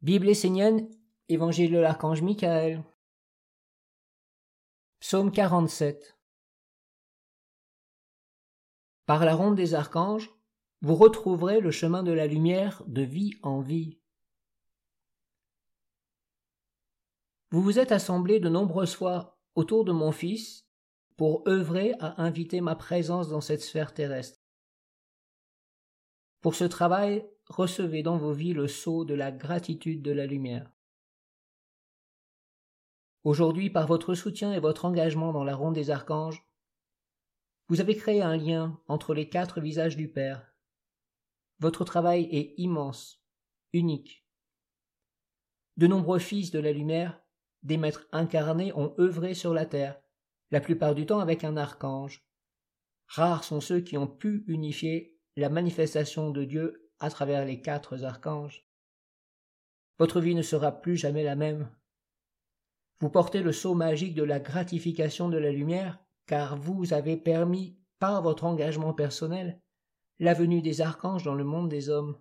Bible essénienne, Évangile de l'archange Michael. Psaume 47. Par la ronde des archanges, vous retrouverez le chemin de la lumière de vie en vie. Vous vous êtes assemblés de nombreuses fois autour de mon Fils pour œuvrer à inviter ma présence dans cette sphère terrestre. Pour ce travail, recevez dans vos vies le sceau de la gratitude de la lumière. Aujourd'hui, par votre soutien et votre engagement dans la ronde des archanges, vous avez créé un lien entre les quatre visages du Père. Votre travail est immense, unique. De nombreux fils de la lumière, des maîtres incarnés ont œuvré sur la terre, la plupart du temps avec un archange. Rares sont ceux qui ont pu unifier la manifestation de Dieu à travers les quatre archanges. Votre vie ne sera plus jamais la même. Vous portez le sceau magique de la gratification de la lumière, car vous avez permis, par votre engagement personnel, la venue des archanges dans le monde des hommes.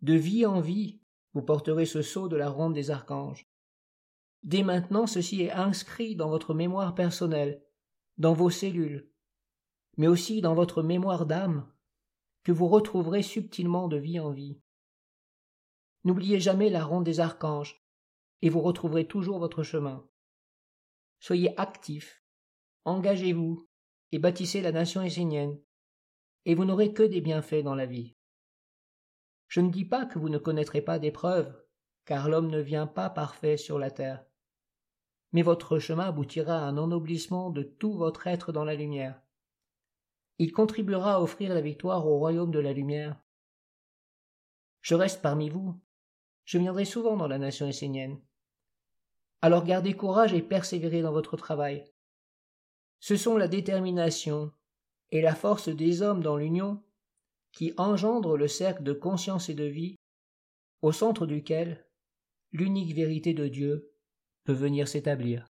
De vie en vie, vous porterez ce sceau de la ronde des archanges. Dès maintenant, ceci est inscrit dans votre mémoire personnelle, dans vos cellules, mais aussi dans votre mémoire d'âme, que vous retrouverez subtilement de vie en vie. N'oubliez jamais la ronde des archanges, et vous retrouverez toujours votre chemin. Soyez actifs, engagez-vous, et bâtissez la nation essénienne, et vous n'aurez que des bienfaits dans la vie. Je ne dis pas que vous ne connaîtrez pas d'épreuves, car l'homme ne vient pas parfait sur la terre. Mais votre chemin aboutira à un ennoblissement de tout votre être dans la lumière il contribuera à offrir la victoire au royaume de la lumière. Je reste parmi vous. Je viendrai souvent dans la nation essénienne. Alors gardez courage et persévérez dans votre travail. Ce sont la détermination et la force des hommes dans l'union qui engendrent le cercle de conscience et de vie, au centre duquel l'unique vérité de Dieu peut venir s'établir.